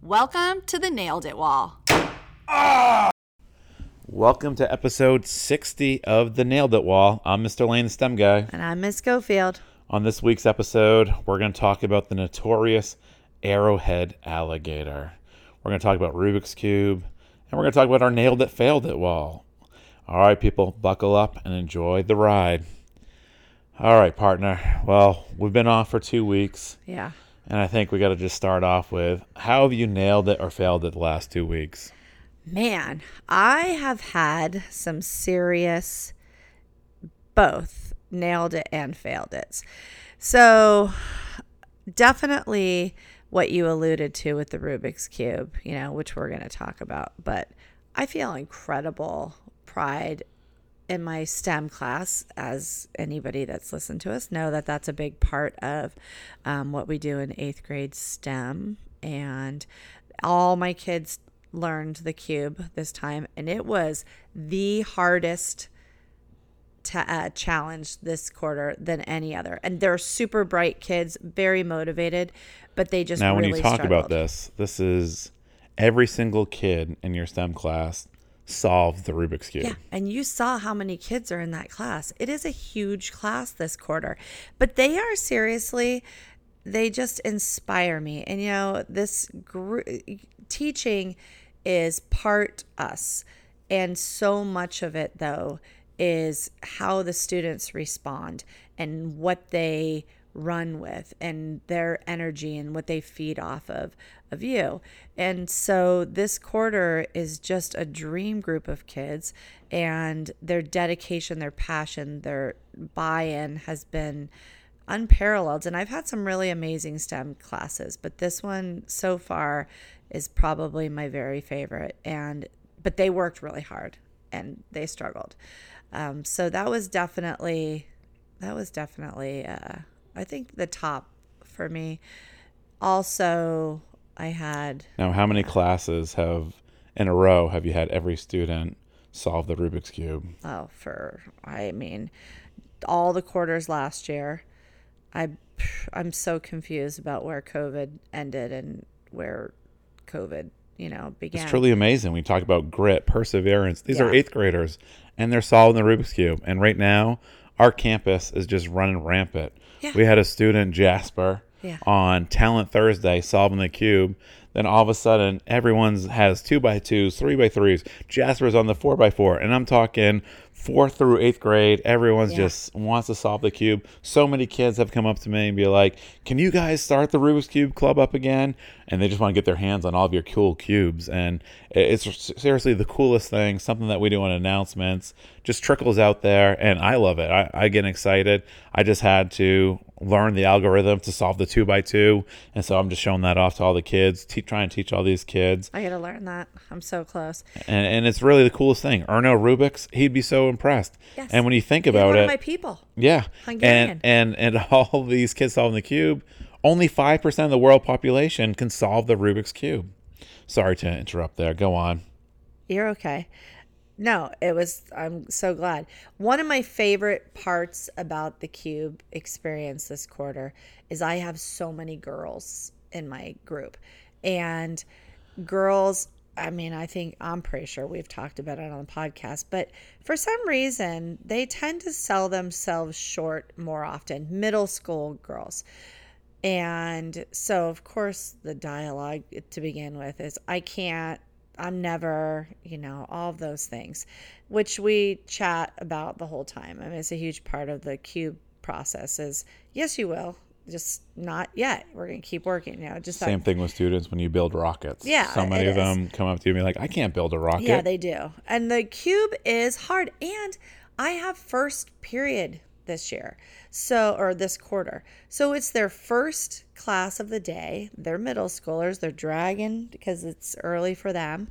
Welcome to the Nailed It Wall. Ah! Welcome to episode 60 of the Nailed It Wall. I'm Mr. Lane, the STEM guy. And I'm Miss Scofield. On this week's episode, we're going to talk about the notorious arrowhead alligator. We're going to talk about Rubik's Cube, and we're going to talk about our Nailed It, Failed It wall. All right, people, buckle up and enjoy the ride. All right, partner. Well, we've been off for two weeks. Yeah. And I think we got to just start off with how have you nailed it or failed it the last two weeks? Man, I have had some serious both nailed it and failed it. So, definitely what you alluded to with the Rubik's Cube, you know, which we're going to talk about. But I feel incredible pride in my STEM class, as anybody that's listened to us know that that's a big part of um, what we do in eighth grade STEM. And all my kids learned the cube this time, and it was the hardest uh, challenge this quarter than any other. And they're super bright kids, very motivated, but they just now when really you talk struggled. about this, this is every single kid in your STEM class solved the Rubik's Cube. Yeah, and you saw how many kids are in that class. It is a huge class this quarter, but they are seriously, they just inspire me. And you know, this gr- teaching is part us, and so much of it though is how the students respond and what they run with and their energy and what they feed off of of you. And so this quarter is just a dream group of kids and their dedication, their passion, their buy-in has been unparalleled and I've had some really amazing STEM classes, but this one so far is probably my very favorite and but they worked really hard and they struggled. Um, so that was definitely that was definitely uh, I think the top for me. Also, I had Now, how many classes have in a row have you had every student solve the Rubik's Cube? oh for I mean all the quarters last year. I I'm so confused about where COVID ended and where COVID you know began. It's truly amazing. We talk about grit, perseverance. These are eighth graders, and they're solving the Rubik's Cube. And right now, our campus is just running rampant. Yeah. We had a student, Jasper, Yeah. on Talent Thursday solving the cube. Then all of a sudden, everyone's has two by twos, three by threes. Jasper's on the four by four, and I'm talking fourth through eighth grade. Everyone's Yeah. just wants to solve the cube. So many kids have come up to me and be like, "Can you guys start the Rubik's Cube Club up again?" And they just want to get their hands on all of your cool cubes. And it's seriously the coolest thing. Something that we do on announcements just trickles out there, and I love it. I, I get excited. I just had to learn the algorithm to solve the two by two, and so I'm just showing that off to all the kids. Te- trying to teach all these kids, I got to learn that. I'm so close. and and it's really the coolest thing. Erno Rubik's, he'd be so impressed. Yes. And when you think about it, my people. yeah. Hungarian. And and and all these kids solving the cube, only 5% of the world population can solve the Rubik's cube. Sorry to interrupt there. Go on. You're okay. No, it was, I'm so glad. One of my favorite parts about the Cube experience this quarter is I have so many girls in my group. And girls, I mean, I think I'm pretty sure we've talked about it on the podcast, but for some reason, they tend to sell themselves short more often, middle school girls. And so, of course, the dialogue to begin with is I can't, I'm never, you know, all of those things, which we chat about the whole time. I mean, it's a huge part of the cube process is yes, you will, just not yet. We're going to keep working, you know, just Same thing with students when you build rockets. Yeah, So many of them come up to you and be like, I can't build a rocket. Yeah, they do. And the cube is hard. And I have first period this year. So, or this quarter. So it's their first class of the day. They're middle schoolers. They're dragging because it's early for them.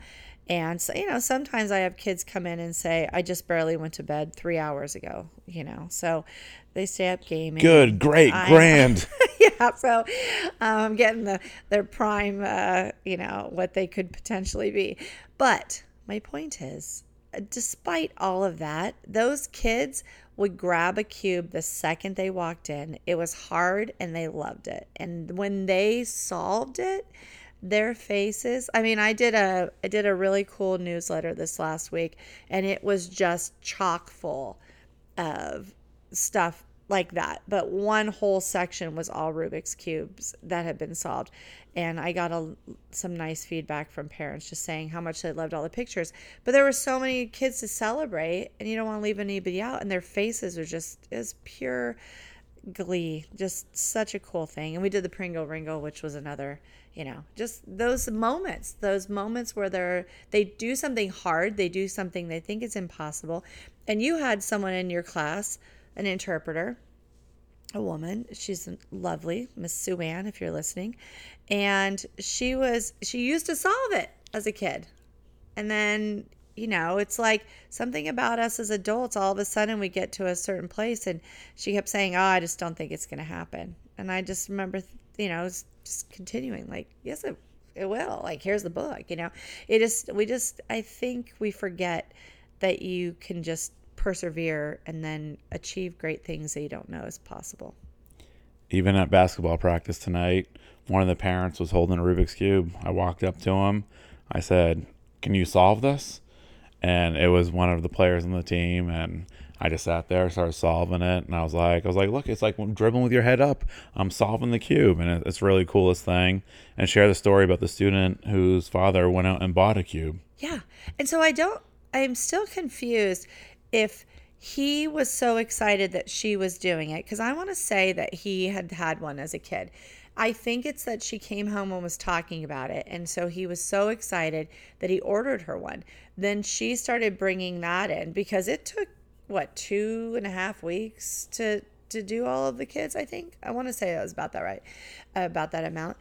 And so, you know, sometimes I have kids come in and say, I just barely went to bed three hours ago, you know. So they stay up gaming. Good, great, I- grand. yeah, so I'm um, getting the their prime, uh, you know, what they could potentially be. But my point is, despite all of that, those kids would grab a cube the second they walked in. It was hard and they loved it. And when they solved it, their faces. I mean, I did a I did a really cool newsletter this last week and it was just chock full of stuff like that. But one whole section was all Rubik's cubes that had been solved. And I got a, some nice feedback from parents just saying how much they loved all the pictures. But there were so many kids to celebrate, and you don't want to leave anybody out. And their faces are just as pure glee. Just such a cool thing. And we did the Pringle Ringle, which was another, you know, just those moments, those moments where they're they do something hard, they do something they think is impossible. And you had someone in your class an interpreter, a woman. She's lovely, Miss Sue Ann, if you're listening. And she was, she used to solve it as a kid. And then, you know, it's like something about us as adults, all of a sudden we get to a certain place and she kept saying, Oh, I just don't think it's going to happen. And I just remember, you know, just continuing, like, yes, it, it will. Like, here's the book, you know. It just, we just, I think we forget that you can just persevere and then achieve great things that you don't know is possible. Even at basketball practice tonight, one of the parents was holding a Rubik's Cube. I walked up to him. I said, Can you solve this? And it was one of the players on the team. And I just sat there, started solving it. And I was like, I was like, look, it's like dribbling with your head up. I'm solving the cube. And it's really coolest thing. And share the story about the student whose father went out and bought a cube. Yeah. And so I don't, I'm still confused if he was so excited that she was doing it because I want to say that he had had one as a kid. I think it's that she came home and was talking about it. And so he was so excited that he ordered her one. Then she started bringing that in because it took, what, two and a half weeks to, to do all of the kids, I think. I want to say that was about that right, about that amount.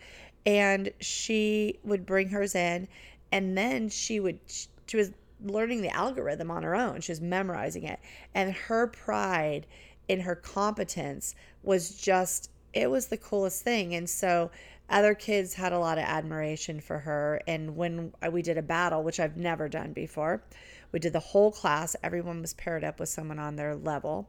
And she would bring hers in. And then she would, she was learning the algorithm on her own. She was memorizing it. And her pride in her competence was just, it was the coolest thing. And so other kids had a lot of admiration for her. And when we did a battle, which I've never done before, we did the whole class. Everyone was paired up with someone on their level.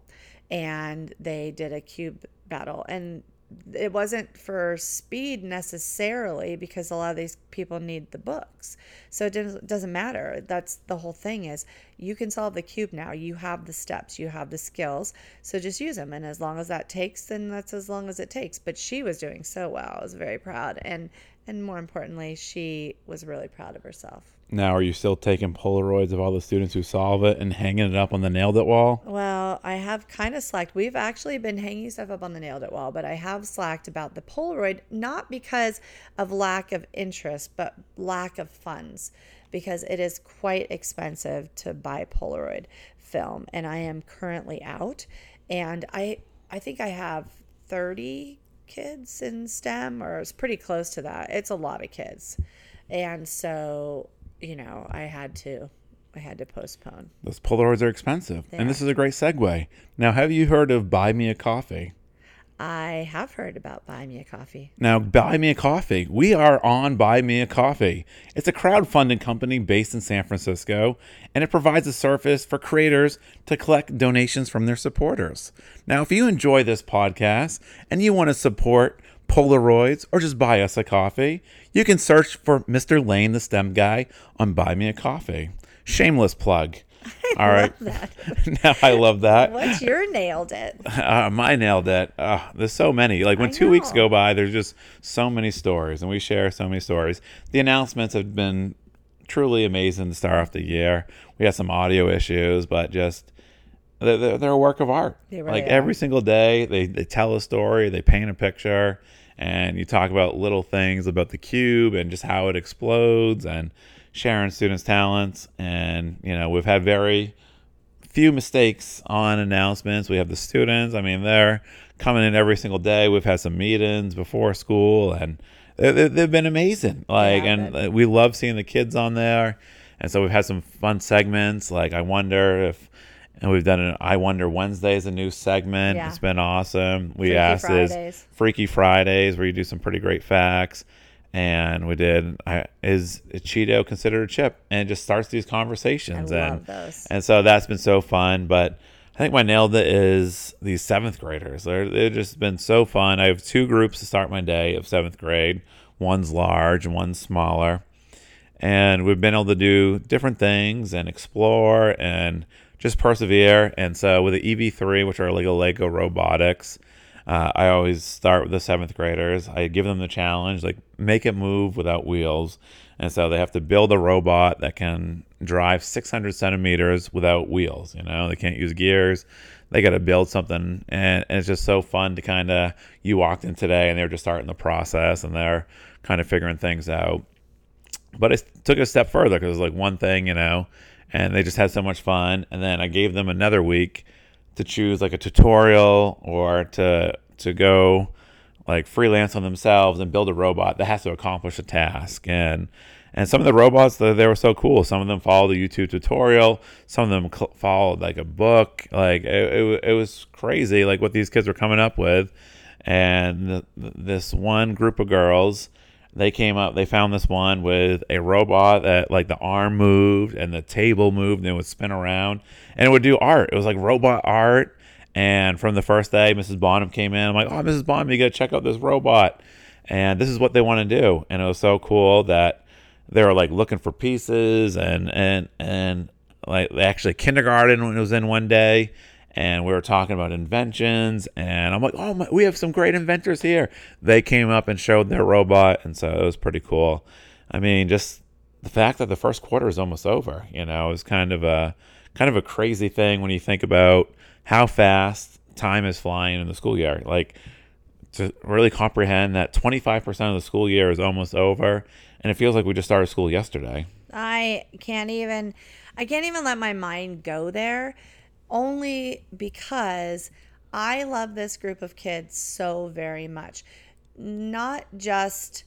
And they did a cube battle. And it wasn't for speed necessarily because a lot of these people need the books. So it doesn't matter. That's the whole thing is you can solve the cube now. You have the steps. You have the skills. So just use them and as long as that takes then that's as long as it takes. But she was doing so well. I was very proud. And and more importantly she was really proud of herself now, are you still taking Polaroids of all the students who solve it and hanging it up on the nailed it wall? Well, I have kind of slacked. We've actually been hanging stuff up on the nailed it wall, but I have slacked about the Polaroid, not because of lack of interest, but lack of funds, because it is quite expensive to buy Polaroid film, and I am currently out. And I, I think I have 30 kids in STEM, or it's pretty close to that. It's a lot of kids. And so you know, I had to I had to postpone. Those Polaroids are expensive. They and are. this is a great segue. Now, have you heard of Buy Me a Coffee? I have heard about Buy Me a Coffee. Now, Buy Me a Coffee. We are on Buy Me a Coffee. It's a crowdfunding company based in San Francisco, and it provides a service for creators to collect donations from their supporters. Now, if you enjoy this podcast and you want to support Polaroids, or just buy us a coffee, you can search for Mr. Lane, the STEM guy, on Buy Me a Coffee. Shameless plug. I All right. now I love that. What's your nailed it? Uh, my nailed it. Uh, there's so many. Like when two weeks go by, there's just so many stories, and we share so many stories. The announcements have been truly amazing to start off the year. We had some audio issues, but just they're, they're a work of art. Really like are. every single day, they, they tell a story, they paint a picture, and you talk about little things about the cube and just how it explodes and sharing students' talents. And, you know, we've had very few mistakes on announcements. We have the students, I mean, they're coming in every single day. We've had some meetings before school and they've been amazing. Like, yeah, and we love seeing the kids on there. And so we've had some fun segments. Like, I wonder if and we've done an I Wonder Wednesday is a new segment. Yeah. It's been awesome. We Freaky asked Fridays. is Freaky Fridays where you do some pretty great facts. And we did I, is Cheeto considered a chip? And it just starts these conversations. I and, love those. And so that's been so fun. But I think my nailed it is these seventh graders. They're, they've just been so fun. I have two groups to start my day of seventh grade. One's large and one's smaller. And we've been able to do different things and explore and just persevere. And so with the EV3, which are Lego Lego robotics, uh, I always start with the seventh graders. I give them the challenge, like make it move without wheels. And so they have to build a robot that can drive 600 centimeters without wheels. You know, they can't use gears. They got to build something, and, and, it's just so fun to kind of. You walked in today, and they're just starting the process, and they're kind of figuring things out. But I took a step further because it's like one thing, you know, and they just had so much fun. And then I gave them another week to choose like a tutorial or to to go like freelance on themselves and build a robot that has to accomplish a task. And and some of the robots they, were so cool. Some of them followed a youtube tutorial. Some of them cl- followed like a book. Like it, it, it, was crazy like what these kids were coming up with. And the, this one group of girls they came up they found this one with a robot that like the arm moved and the table moved and it would spin around and it would do art it was like robot art and from the first day, Mrs. Bonham came in. I'm like, oh, Mrs. Bonham, you got to check out this robot. And this is what they want to do. And it was so cool that they were like looking for pieces and, and, and like actually kindergarten was in one day and we were talking about inventions and i'm like oh my, we have some great inventors here they came up and showed their robot and so it was pretty cool i mean just the fact that the first quarter is almost over you know is kind of a kind of a crazy thing when you think about how fast time is flying in the school year. Like to really comprehend that 25% of the school year is almost over and it feels like we just started school yesterday. I can't even I can't even let my mind go there only because I love this group of kids so very much. Not just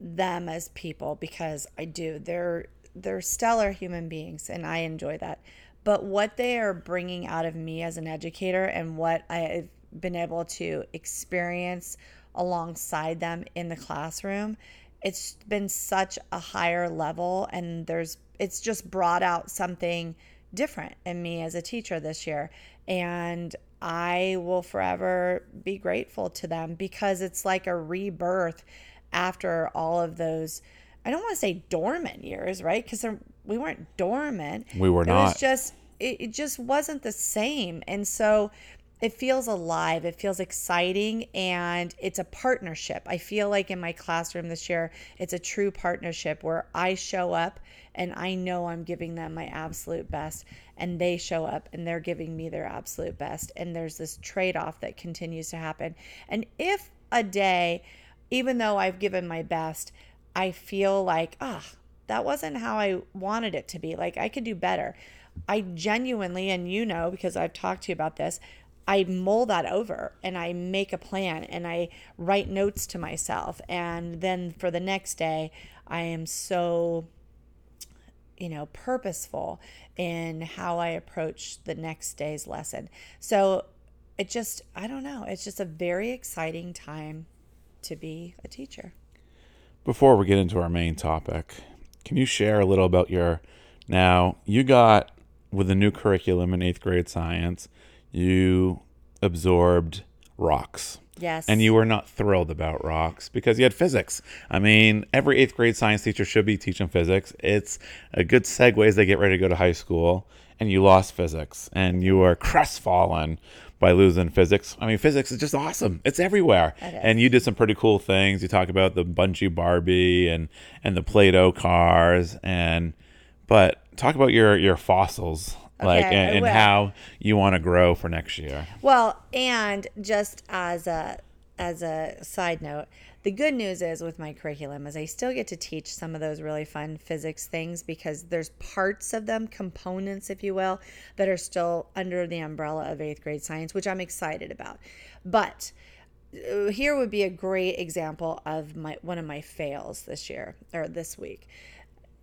them as people because I do. They're they're stellar human beings and I enjoy that but what they are bringing out of me as an educator and what I've been able to experience alongside them in the classroom it's been such a higher level and there's it's just brought out something different in me as a teacher this year and I will forever be grateful to them because it's like a rebirth after all of those I don't want to say dormant years, right? Because we weren't dormant. We were it not. It was just it, it just wasn't the same, and so it feels alive. It feels exciting, and it's a partnership. I feel like in my classroom this year, it's a true partnership where I show up and I know I'm giving them my absolute best, and they show up and they're giving me their absolute best, and there's this trade off that continues to happen. And if a day, even though I've given my best, I feel like, ah, oh, that wasn't how I wanted it to be. Like I could do better. I genuinely, and you know, because I've talked to you about this, I mull that over and I make a plan and I write notes to myself. And then for the next day, I am so, you know, purposeful in how I approach the next day's lesson. So it just, I don't know, it's just a very exciting time to be a teacher. Before we get into our main topic, can you share a little about your now you got with the new curriculum in 8th grade science, you absorbed rocks. Yes. And you were not thrilled about rocks because you had physics. I mean, every eighth grade science teacher should be teaching physics. It's a good segue as they get ready to go to high school. And you lost physics and you were crestfallen by losing physics. I mean, physics is just awesome. It's everywhere. and you did some pretty cool things. You talk about the bungee Barbie and and the Play-Doh cars and but talk about your your fossils like okay, and, and how you want to grow for next year. Well, and just as a as a side note, the good news is with my curriculum is I still get to teach some of those really fun physics things because there's parts of them, components, if you will, that are still under the umbrella of eighth grade science, which I'm excited about. But uh, here would be a great example of my one of my fails this year or this week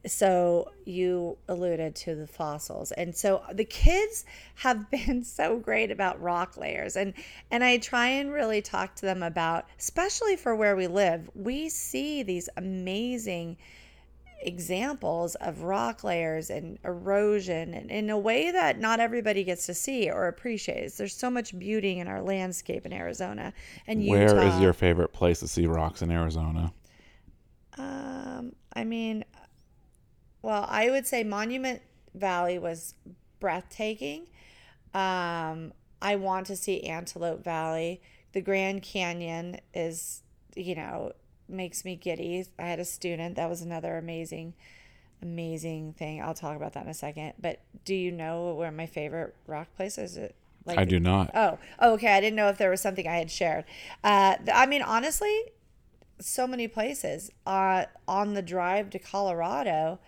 so you alluded to the fossils. And so the kids have been so great about rock layers. And and i try and really talk to them about especially for where we live we see these amazing examples of rock layers and erosion and in a way that not everybody gets to see or appreciates there's so much beauty in our landscape in arizona and Utah. where is your favorite place to see rocks in arizona? Um, I mean, well, I would say Monument Valley was breathtaking. Um, I want to see Antelope Valley. The Grand Canyon is, you know, makes me giddy. I had a student that was another amazing, amazing thing. I'll talk about that in a second. But do you know where my favorite rock place is? It like I do not. Oh, oh, okay. I didn't know if there was something I had shared. Uh, I mean, honestly, so many places. Uh, on the drive to Colorado,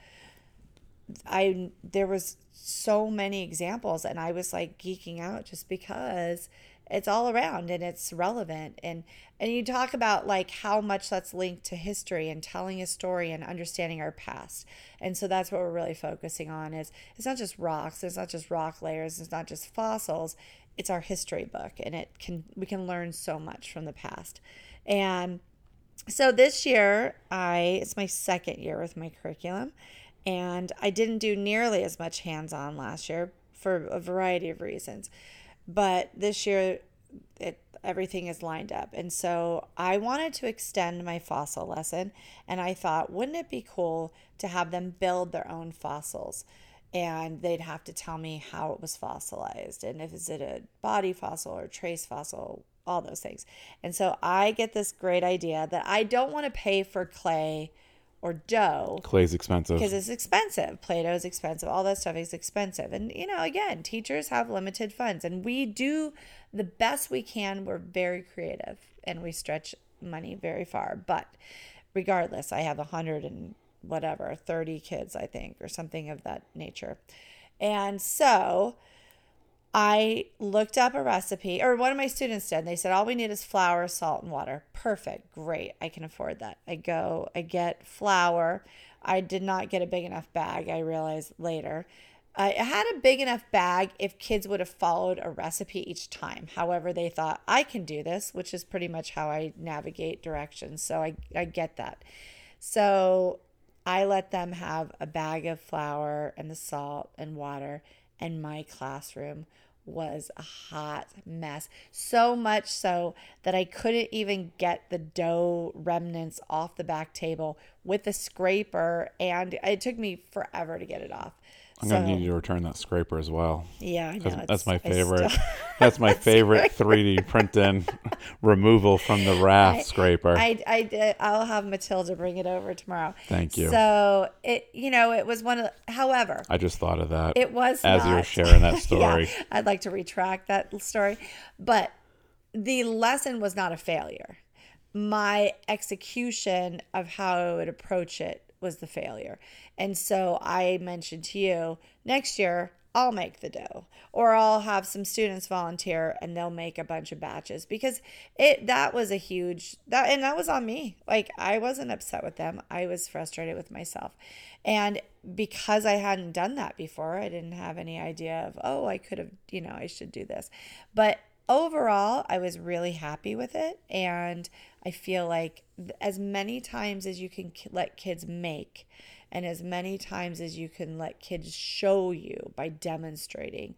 I there was so many examples, and I was like geeking out just because it's all around and it's relevant. And and you talk about like how much that's linked to history and telling a story and understanding our past. And so that's what we're really focusing on is it's not just rocks it's not just rock layers it's not just fossils. It's our history book and it can we can learn so much from the past. And so this year i it's my second year with my curriculum and i didn't do nearly as much hands-on last year for a variety of reasons but this year it everything is lined up. And so i wanted to extend my fossil lesson and i thought wouldn't it be cool to have them build their own fossils? And they'd have to tell me how it was fossilized and if is it a body fossil or trace fossil all those things. And so i get this great idea that i don't want to pay for clay or dough. Clay's expensive. Because it's expensive. Play-Doh is expensive. All that stuff is expensive. And, you know, again, teachers have limited funds and we do the best we can. We're very creative and we stretch money very far. But regardless, I have a hundred and whatever, 30 kids, I think, or something of that nature. And so I looked up a recipe, or one of my students did. They said, All we need is flour, salt, and water. Perfect. Great. I can afford that. I go, I get flour. I did not get a big enough bag, I realized later. I had a big enough bag if kids would have followed a recipe each time. However, they thought, I can do this, which is pretty much how I navigate directions. So I, I get that. So I let them have a bag of flour and the salt and water and my classroom was a hot mess. So much so that I couldn't even get the dough remnants off the back table with a scraper, and it took me forever to get it off. I'm so, gonna need you to return that scraper as well. Yeah, I know. That's my favorite. That's my favorite 3D print in removal from the raft I, scraper. I, I. I'll have Matilda bring it over tomorrow. Thank you. So it, you know, it was one of. The, however, I just thought of that. It was as not, you were sharing that story. yeah, I'd like to retract that story, but the lesson was not a failure. My execution of how I would approach it was the failure. And so I mentioned to you next year, I'll make the dough or I'll have some students volunteer and they'll make a bunch of batches because it that was a huge that and that was on me. Like I wasn't upset with them. I was frustrated with myself. And because I hadn't done that before, I didn't have any idea of, oh, I could have, you know, I should do this. But overall, I was really happy with it and I feel like as many times as you can let kids make and as many times as you can let kids show you by demonstrating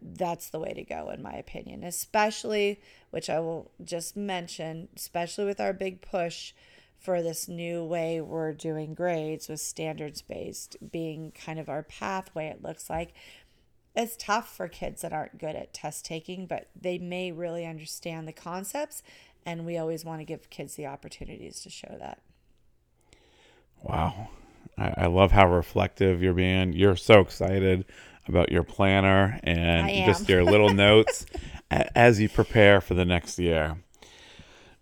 that's the way to go in my opinion. Especially which i will just mention especially with our big push for this new way we're doing grades with standards based being kind of our pathway it looks like it's tough for kids that aren't good at test taking but they may really understand the concepts and we always want to give kids the opportunities to show that wow I, I love how reflective you're being. You're so excited about your planner and just your little notes as you prepare for the next year.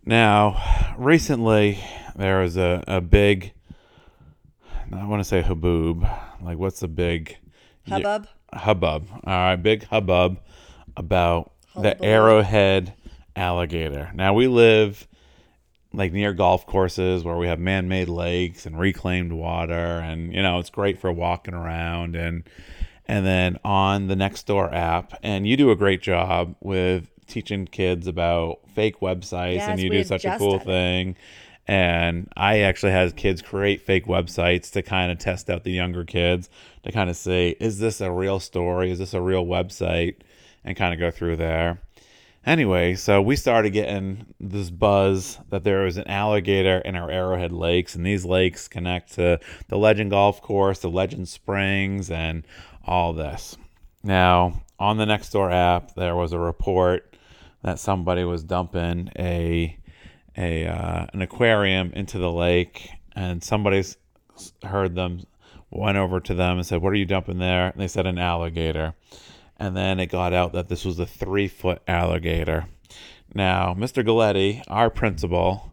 Now, recently there was a, a big, I want to say haboob. Like, what's the big hubbub? hubbub. All right, big hubbub about the arrowhead alligator. Now, we live like near golf courses where we have man-made lakes and reclaimed water and you know it's great for walking around and and then on the Nextdoor app and you do a great job with teaching kids about fake websites yes, and you do such a cool thing. And I actually had kids create fake websites to kind of test out the younger kids to kind of say is this a real story? Is this a real website? and kind of go through there Anyway, so we started getting this buzz that there was an alligator in our Arrowhead Lakes, and these lakes connect to the Legend Golf Course, the Legend Springs, and all this. Now, on the Nextdoor app, there was a report that somebody was dumping a a uh, an aquarium into the lake, and somebody's heard them, went over to them and said, "What are you dumping there?" And they said an alligator and then it got out that this was a three foot alligator. Now, Mr. Galetti, our principal,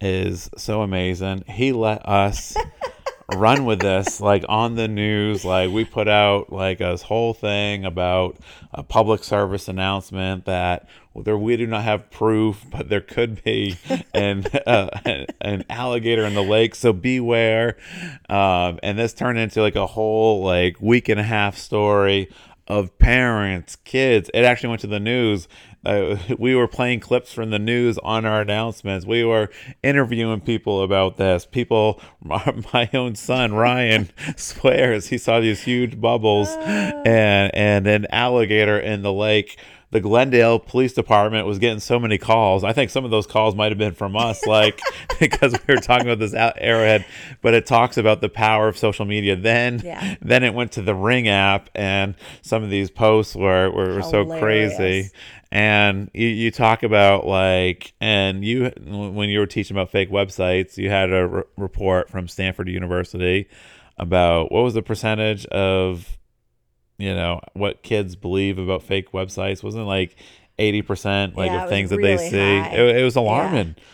is so amazing. He let us run with this like on the news. Like we put out like a whole thing about a public service announcement that there we do not have proof, but there could be an uh, an alligator in the lake, so beware. Um, and this turned into like a whole like week and a half story of parents, kids. It actually went to the news. Uh, we were playing clips from the news on our announcements. We were interviewing people about this. People, my own son Ryan swears he saw these huge bubbles and and an alligator in the lake the Glendale Police Department was getting so many calls. I think some of those calls might have been from us, like because we were talking about this arrowhead. But it talks about the power of social media. Then, yeah. then it went to the Ring app, and some of these posts were were, were so crazy. And you, you talk about like, and you when you were teaching about fake websites, you had a re- report from Stanford University about what was the percentage of you know what kids believe about fake websites wasn't like 80% like yeah, of things really that they see. it, it, was alarming. Yeah.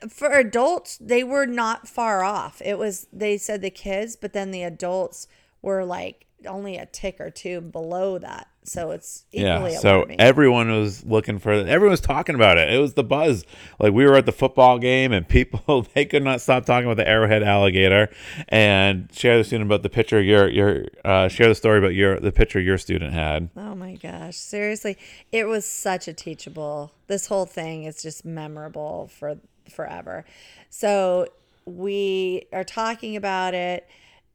but for adults they were not far off. It was they said the kids but then the adults were like only a tick or two below that so it's yeah. So everyone was looking for. Everyone was talking about it. It was the buzz. Like we were at the football game, and people they could not stop talking about the arrowhead alligator. And share the student about the picture your your uh, share the story about your the picture your student had. Oh my gosh! Seriously, it was such a teachable. This whole thing is just memorable for forever. So we are talking about it.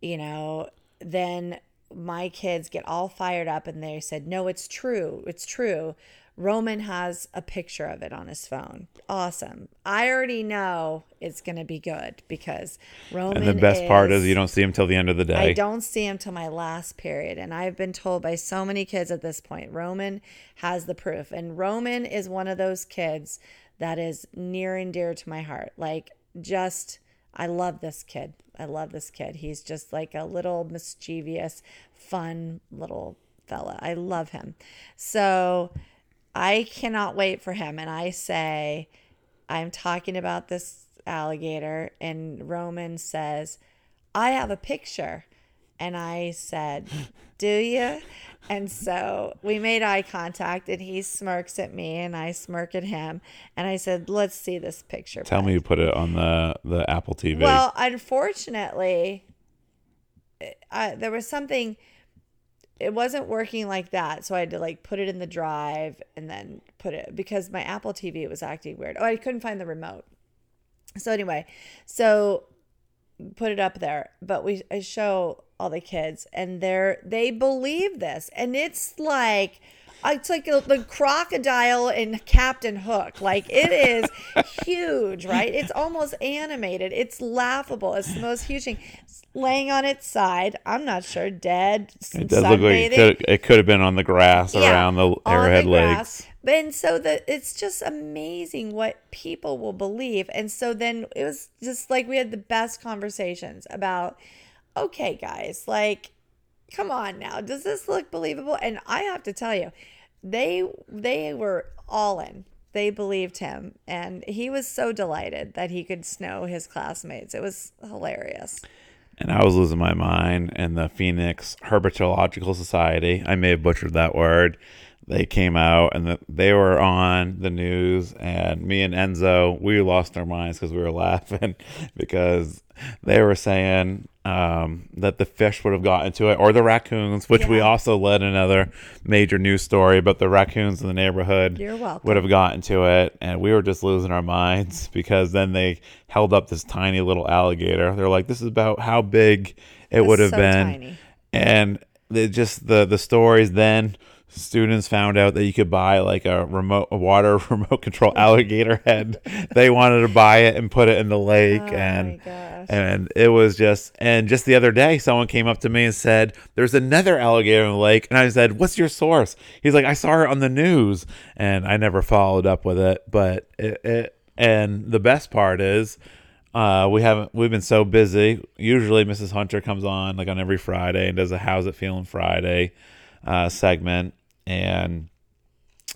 You know, then my kids get all fired up and they said, No, it's true. It's true. Roman has a picture of it on his phone. Awesome. I already know it's going to be good because Roman. And the best is, part is you don't see him till the end of the day. I don't see him till my last period. And I've been told by so many kids at this point, Roman has the proof. And Roman is one of those kids that is near and dear to my heart. Like, just, I love this kid. I love this kid. He's just like a little mischievous, fun little fella. I love him. So I cannot wait for him. And I say, I'm talking about this alligator, and Roman says, I have a picture. And I said, Do you? And so we made eye contact, and he smirks at me, and I smirk at him. And I said, Let's see this picture. Tell me you put it on the, the Apple TV. Well, unfortunately, I, there was something, it wasn't working like that. So I had to like put it in the drive and then put it because my Apple TV was acting weird. Oh, I couldn't find the remote. So anyway, so put it up there, but we I show all the kids and they're they believe this and it's like it's like a, the crocodile in Captain Hook. Like it is huge, right? It's almost animated. It's laughable. It's the most huge thing. It's laying on its side. I'm not sure, dead. It does look like it could, it could, have been on the grass yeah, around the Arrowhead Lakes. And so that it's just amazing what people will believe. And so then it was just like we had the best conversations about okay, guys, like, come on now. Does this look believable? And I have to tell you, they they were all in. They believed him, and he was so delighted that he could snow his classmates. It was hilarious. And I was losing my mind. And the Phoenix Herpetological Society, I may have butchered that word, they came out and the, they were on the news and me and enzo we lost our minds because we were laughing because they were saying um, that the fish would have gotten to it or the raccoons which yeah. we also led another major news story but the raccoons in the neighborhood would have gotten to it and we were just losing our minds because then they held up this tiny little alligator they're like this is about how big it would have so been tiny. and they just the the stories then students found out that you could buy like a remote a water remote control alligator head. they wanted to buy it and put it in the lake Oh and and it was just and just the other day someone came up to me and said there's another alligator in the lake and I said what's your source? He's like I saw it on the news and I never followed up with it but it, it and the best part is uh, we haven't we've been so busy. Usually Mrs. Hunter comes on like on every Friday and does a How's It Feeling Friday uh, segment and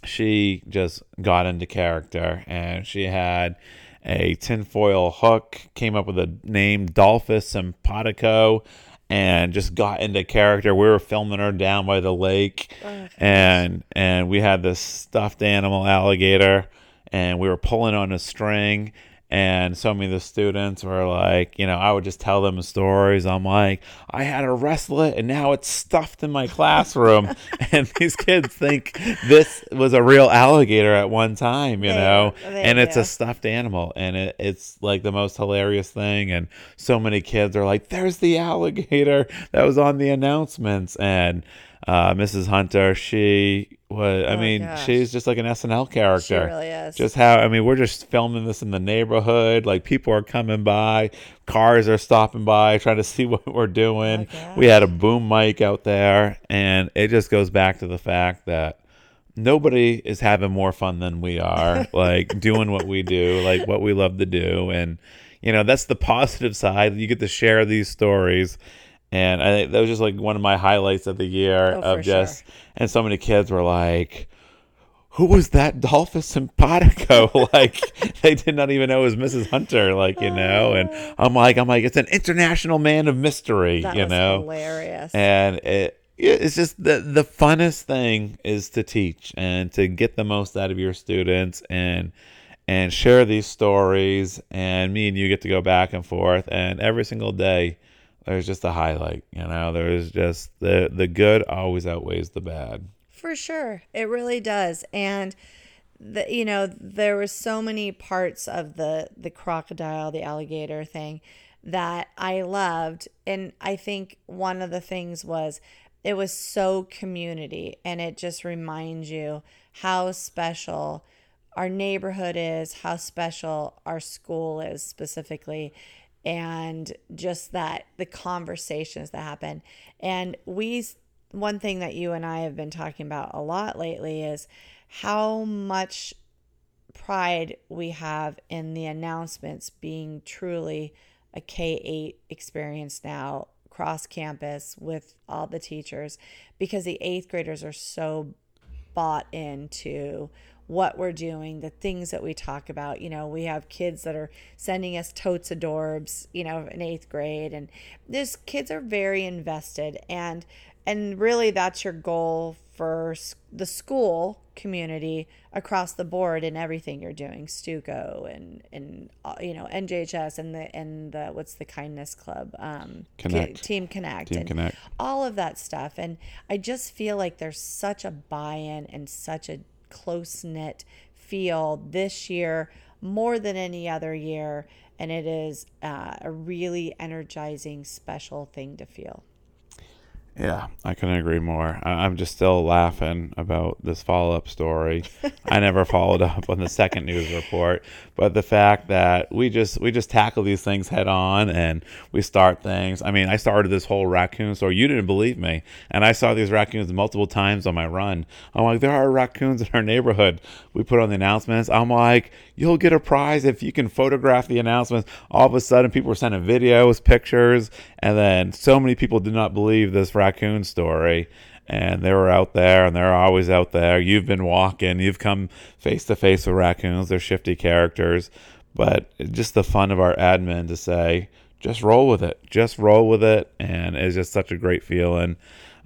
she just got into character and she had a tinfoil hook, came up with a name Dolphus Simpatico, and just got into character. We were filming her down by the lake oh, and and we had this stuffed animal alligator and we were pulling on a string and so many of the students were like, you know, I would just tell them stories. I'm like, I had a wrestle and now it's stuffed in my classroom. and these kids think this was a real alligator at one time, you They- know, they and it's a stuffed animal. And it, it's like the most hilarious thing. And so many kids are like, there's the alligator that was on the announcements. And uh, Mrs. Hunter, she was, I Oh, mean, gosh. she's just like an SNL character She really is. just how I mean, we're just filming this in the neighborhood. Like people are coming by, cars are stopping by, trying to see what we're doing. Oh, we had a boom mic out there, and it just goes back to the fact that nobody is having more fun than we are. like doing what we do, like what we love to do, and you know that's the positive side. You get to share these stories. And I, think that was just like one of my highlights of the year Oh, of just, and so many kids were like, who was that Dolphus Simpatico? like they did not even know it was Mrs. Hunter, like, you know, and oh. I'm like, I'm like, it's an international man of mystery, that you know. hilarious. And it it's just the the funnest thing is to teach and to get the most out of your students and and share these stories and me and you get to go back and forth and every single day there's just a highlight, you know. There's just the the good always outweighs the bad. For sure. It really does. And the, you know, there were so many parts of the the crocodile, the alligator thing that I loved. And I think one of the things was it was so community and it just reminds you how special our neighborhood is, how special our school is specifically and just that the conversations that happen. And we one thing that you and I have been talking about a lot lately is how much pride we have in the announcements being truly a K 8 experience now cross campus with all the teachers because the eighth graders are so bought into what we're doing, the things that we talk about. You know, we have kids that are sending us totes adorbs, you know, in eighth grade, and these kids are very invested, and and really that's your goal for the school community across the board in everything you're doing, Stuco and and uh, you know NJHS and the and the what's the kindness club, um, Connect. Team Connect, Team and Connect. all of that stuff. And I just feel like there's such a buy in and such a close knit feel this year more than any other year. And it is uh, a really energizing, special thing to feel. Yeah, I couldn't agree more. I- I'm just still laughing about this follow up story. I never followed up on the second news report, but the fact that we just we just tackle these things head on and we start things. I mean, I started this whole raccoon story. You didn't believe me, and I saw these raccoons multiple times on my run. I'm like, there are raccoons in our neighborhood. We put on the announcements. I'm like, you'll get a prize if you can photograph the announcements. All of a sudden, people were sending videos, pictures, and then so many people did not believe this raccoon story. And they were out there, and they're always out there. You've been walking, you've come face to face with raccoons. They're shifty characters, but just the fun of our admin to say, just roll with it, just roll with it, and it's just such a great feeling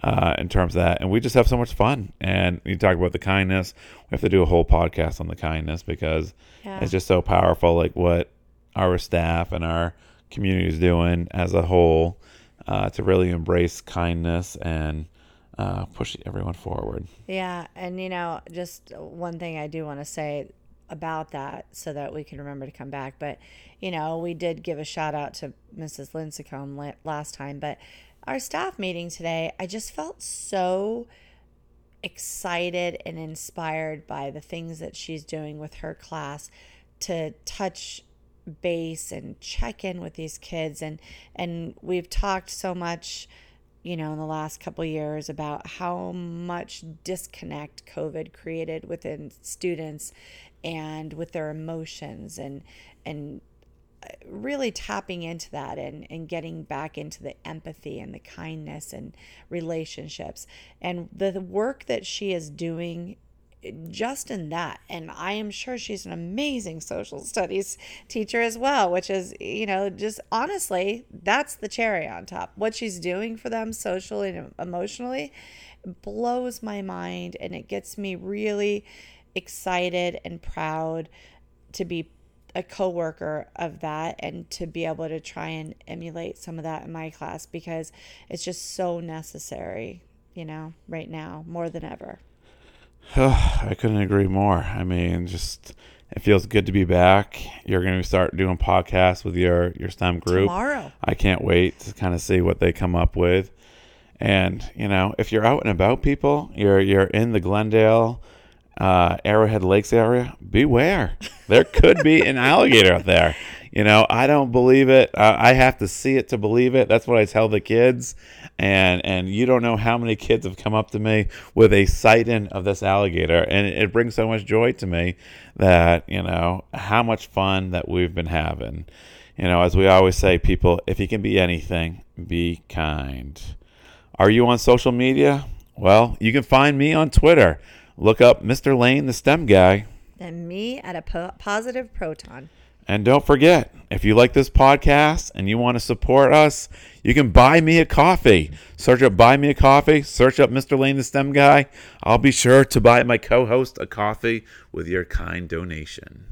uh, in terms of that. And we just have so much fun. And you talk about the kindness. We have to do a whole podcast on the kindness because Yeah. it's just so powerful. Like what our staff and our community is doing as a whole uh, to really embrace kindness and uh, push everyone forward. Yeah, and you know, just one thing I do want to say about that so that we can remember to come back. But, you know, we did give a shout out to Mrs. Lincecum la- last time, but our staff meeting today, I just felt so excited and inspired by the things that she's doing with her class to touch base and check in with these kids. And and we've talked so much you know in the last couple years about how much disconnect covid created within students and with their emotions and and uh, really tapping into that and, and getting back into the empathy and the kindness and relationships. And the, the work that she is doing just in that and i am sure she's an amazing social studies teacher as well which is you know just honestly that's the cherry on top what she's doing for them socially and emotionally blows my mind and it gets me really excited and proud to be a coworker of that and to be able to try and emulate some of that in my class because it's just so necessary, you know, right now more than ever. I couldn't agree more. I mean, just it feels good to be back. You're going to start doing podcasts with your your STEM group tomorrow. I can't wait to kind of see what they come up with. And you know, if you're out and about, people, you're you're in the Glendale uh, Arrowhead Lakes area, beware. There could be an alligator out there. You know, I don't believe it. I have to see it to believe it. That's what I tell the kids. And and you don't know how many kids have come up to me with a sighting of this alligator, and it, it brings so much joy to me that you know how much fun that we've been having. You know, as we always say, people, if you can be anything, be kind. Are you on social media? Well, you can find me on Twitter Look up Mr. Lane, the STEM guy. And me at a po- positive proton. And don't forget, if you like this podcast and you want to support us, you can buy me a coffee. Search up Buy Me a Coffee, search up Mr. Lane, the STEM guy. I'll be sure to buy my co host a coffee with your kind donation.